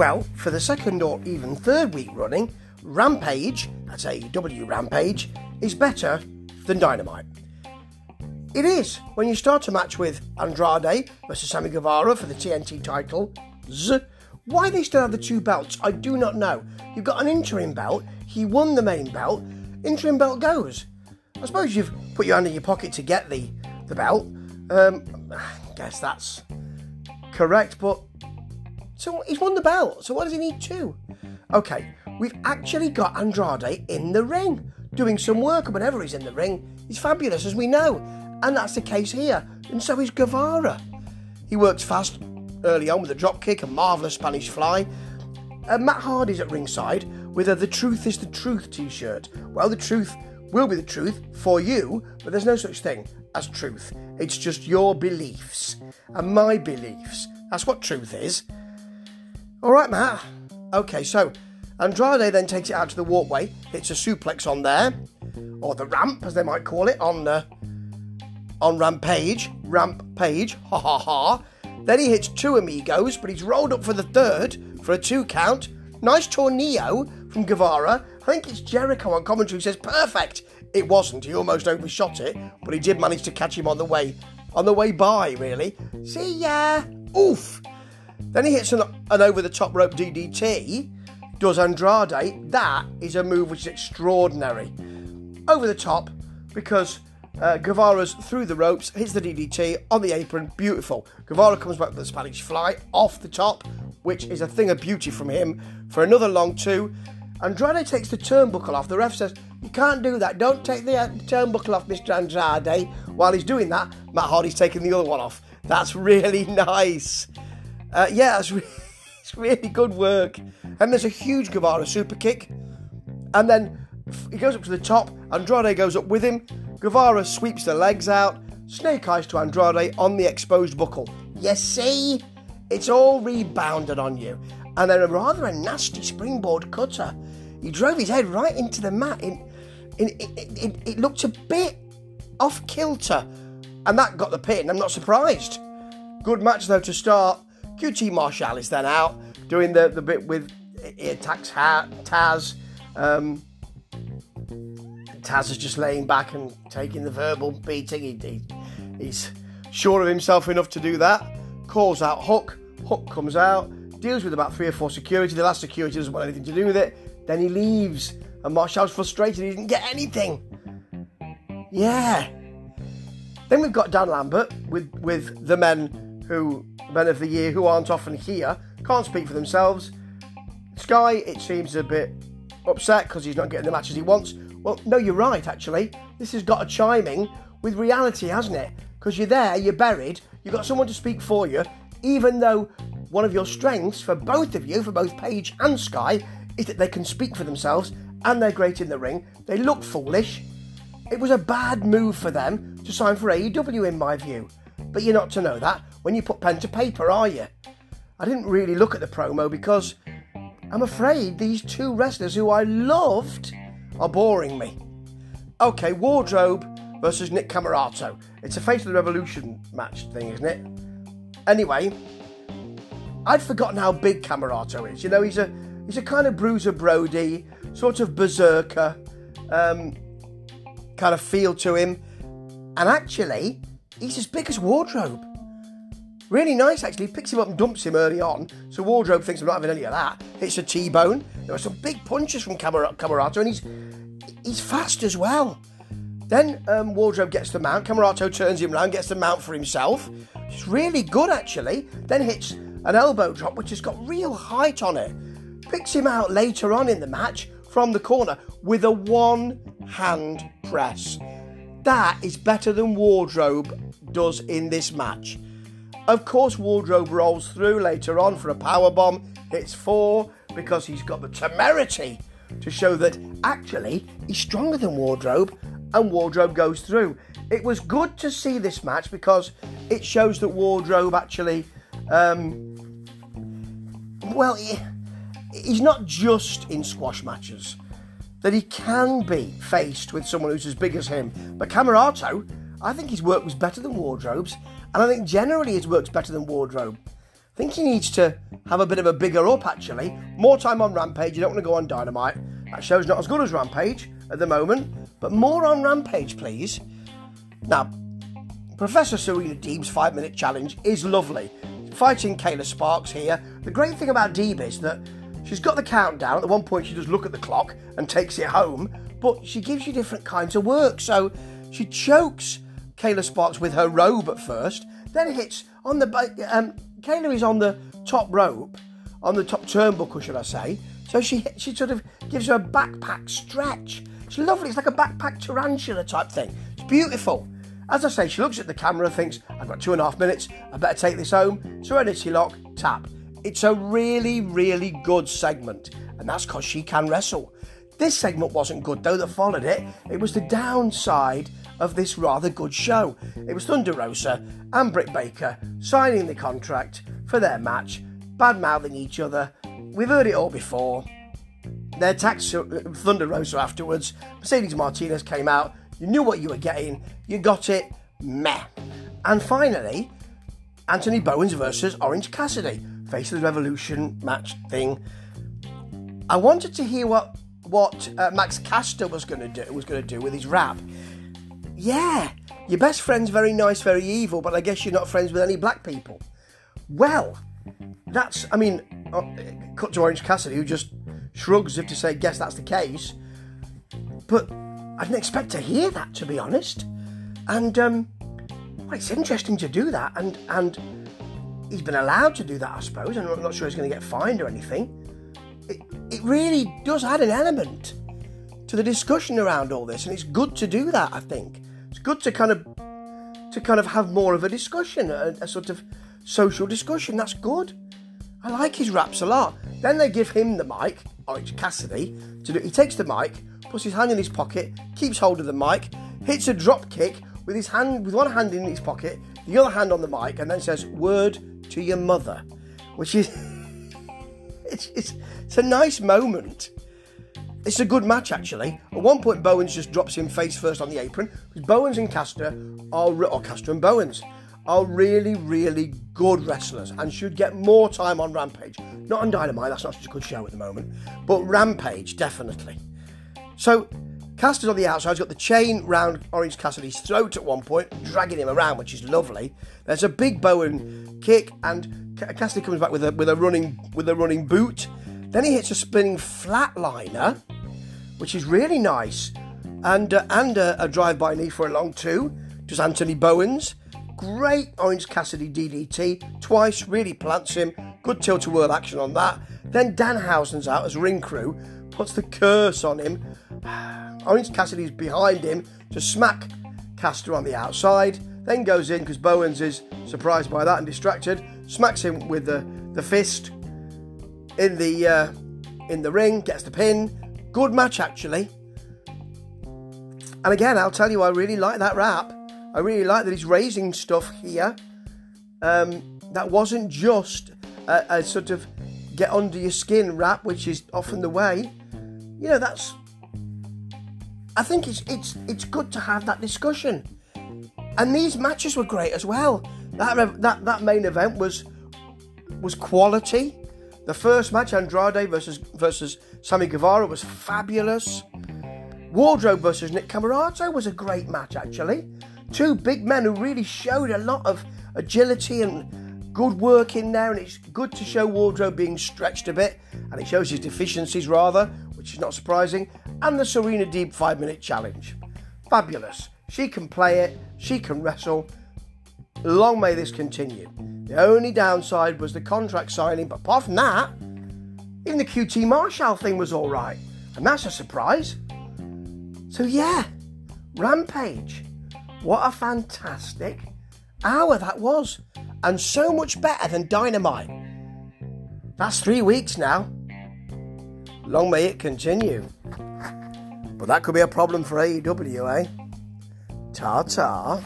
Well, for the second or even third week running, Rampage, that's AEW Rampage, is better than Dynamite. It is when you start a match with Andrade versus Sammy Guevara for the TNT title. Z. Why they still have the two belts, I do not know. You've got an interim belt, he won the main belt, interim belt goes. I suppose you've put your hand in your pocket to get the, the belt. Um, I guess that's correct, but so he's won the belt, so what does he need two? Okay, we've actually got Andrade in the ring, doing some work, and whenever he's in the ring, he's fabulous, as we know. And that's the case here, and so is Guevara. He works fast early on with a drop kick, a marvellous Spanish fly. Uh, Matt Hardy's at ringside with a The Truth is the Truth t shirt. Well, the truth will be the truth for you, but there's no such thing as truth. It's just your beliefs and my beliefs. That's what truth is. All right, Matt. Okay, so Andrade then takes it out to the walkway, hits a suplex on there, or the ramp, as they might call it, on the on Rampage. Rampage. Ha ha ha. Then he hits two amigos, but he's rolled up for the third for a two count. Nice tornado from Guevara. I think it's Jericho on commentary who says perfect. It wasn't. He almost overshot it, but he did manage to catch him on the way on the way by. Really. See ya. Oof. Then he hits an, an over the top rope DDT. Does Andrade. That is a move which is extraordinary. Over the top because uh, Guevara's through the ropes, hits the DDT on the apron, beautiful. Guevara comes back with the Spanish fly off the top, which is a thing of beauty from him for another long two. Andrade takes the turnbuckle off. The ref says, You can't do that. Don't take the uh, turnbuckle off, Mr. Andrade. While he's doing that, Matt Hardy's taking the other one off. That's really nice. Uh, yeah, it's, re- it's really good work. And there's a huge Guevara super kick. And then he goes up to the top. Andrade goes up with him. Guevara sweeps the legs out. Snake eyes to Andrade on the exposed buckle. You see? It's all rebounded on you. And then a rather a nasty springboard cutter. He drove his head right into the mat. It, it, it looked a bit off kilter. And that got the pin. I'm not surprised. Good match though to start. QT Marshall is then out doing the, the bit with he attacks Taz. Um, Taz is just laying back and taking the verbal beating. He, he, he's sure of himself enough to do that. Calls out Hook. Hook comes out, deals with about three or four security. The last security doesn't want anything to do with it. Then he leaves, and Marshall's frustrated. He didn't get anything. Yeah. Then we've got Dan Lambert with with the men who men of the year who aren't often here, can't speak for themselves. Sky, it seems a bit upset because he's not getting the matches he wants. Well, no, you're right, actually. This has got a chiming with reality, hasn't it? Because you're there, you're buried, you've got someone to speak for you, even though one of your strengths for both of you, for both Page and Sky, is that they can speak for themselves and they're great in the ring. They look foolish. It was a bad move for them to sign for AEW, in my view. But you're not to know that when you put pen to paper, are you? I didn't really look at the promo because I'm afraid these two wrestlers who I loved are boring me. Okay, Wardlow versus Nick Comoroto. It's a Face of the Revolution match thing, isn't it? Anyway, I'd forgotten how big Comoroto is. You know, he's a he's a kind of Bruiser Brody, sort of berserker um, kind of feel to him, and actually, he's as big as Wardlow. Really nice, actually. Picks him up and dumps him early on. So Wardlow thinks I'm not having any of that. Hits a T-bone. There are some big punches from Camar- Comoroto, and he's he's fast as well. Then um, Wardlow gets the mount. Comoroto turns him round, gets the mount for himself. It's really good, actually. Then hits an elbow drop, which has got real height on it. Picks him out later on in the match from the corner with a one-hand press. That is better than Wardlow does in this match. Of course, Wardlow rolls through later on for a power bomb. Hits four because he's got the temerity to show that actually he's stronger than Wardlow, and Wardlow goes through. It was good to see this match because it shows that Wardlow actually, um, well, he, he's not just in squash matches. That he can be faced with someone who's as big as him. But Comoroto, I think his work was better than Wardlow's, and I think generally his work's better than Wardlow. I think he needs to have a bit of a bigger up actually. More time on Rampage. You don't want to go on Dynamite. That show's not as good as Rampage at the moment, but more on Rampage, please. Now, Professor Serena Deeb's five minute challenge is lovely. Fighting Kayla Sparks here. The great thing about Deeb is that she's got the countdown. At one point, she does look at the clock and takes it home, but she gives you different kinds of work. So she chokes Kayla Sparks with her robe at first, then hits on the. Um, Kayla is on the top rope, on the top turnbuckle, should I say. So she she sort of gives her a backpack stretch. It's lovely. It's like a backpack tarantula type thing. It's beautiful. As I say, she looks at the camera, thinks, I've got two and a half minutes, I better take this home. Serenity lock, tap. It's a really, really good segment, and that's because she can wrestle. This segment wasn't good though that followed it. It was the downside of this rather good show. It was Thunder Rosa and Britt Baker signing the contract for their match, bad mouthing each other. We've heard it all before. They attacked Thunder Rosa afterwards. Mercedes Martinez came out you knew what you were getting. You got it. Meh. And finally, Anthony Bowens versus Orange Cassidy. Face of the Revolution match thing. I wanted to hear what what uh, Max Caster was going to do was going to do with his rap. Yeah, your best friend's very nice, very evil, but I guess you're not friends with any black people. Well, that's I mean, uh, cut to Orange Cassidy who just shrugs as if to say, "Guess that's the case." But I didn't expect to hear that, to be honest. And um, well, it's interesting to do that, and and he's been allowed to do that, I suppose. And I'm not sure he's going to get fined or anything. It it really does add an element to the discussion around all this, and it's good to do that. I think it's good to kind of to kind of have more of a discussion, a, a sort of social discussion. That's good. I like his raps a lot. Then they give him the mic, Orange Cassidy, to do. He takes the mic, puts his hand in his pocket, keeps hold of the mic, hits a drop kick with his hand with one hand in his pocket, the other hand on the mic, and then says, "Word to your mother," which is it's, it's, it's a nice moment. It's a good match actually. At one point, Bowens just drops him face first on the apron because Bowens and Caster are or Caster and Bowens are really, really good wrestlers and should get more time on Rampage. Not on Dynamite, that's not such a good show at the moment, but Rampage definitely. So Caster's on the outside, he's got the chain round Orange Cassidy's throat at one point, dragging him around, which is lovely. There's a big Bowen kick, and Cassidy comes back with a with a running with a running boot. Then he hits a spinning flatliner, which is really nice, and uh, and a, a drive-by knee for a long two. Does Anthony Bowens? Great Orange Cassidy DDT twice, really plants him. Good tilt to whirl action on that. Then Danhausen's out as ring crew, puts the curse on him Orange Cassidy's behind him to smack Caster on the outside, then goes in because Bowens is surprised by that and distracted, smacks him with the, the fist in the uh, in the ring, gets the pin. Good match actually. And again, I'll tell you, I really like that rap. I really like that he's raising stuff here. Um, that wasn't just a, a sort of get under your skin rap, which is often the way. You know, that's I think it's it's it's good to have that discussion. And these matches were great as well. That that that main event was was quality. The first match, Andrade versus versus Sammy Guevara, was fabulous. Wardlow versus Nick Comoroto was a great match, actually. Two big men who really showed a lot of agility and good work in there, and it's good to show Wardlow being stretched a bit, and it shows his deficiencies rather, which is not surprising and the Serena Deeb 5 minute challenge. Fabulous. She can play it, she can wrestle. Long may this continue. The only downside was the contract signing, but apart from that, even the QT Marshall thing was alright. And that's a surprise. So, yeah, Rampage. What a fantastic hour that was. And so much better than Dynamite. That's three weeks now. Long may it continue. But that could be a problem for AEW, eh? Ta ta.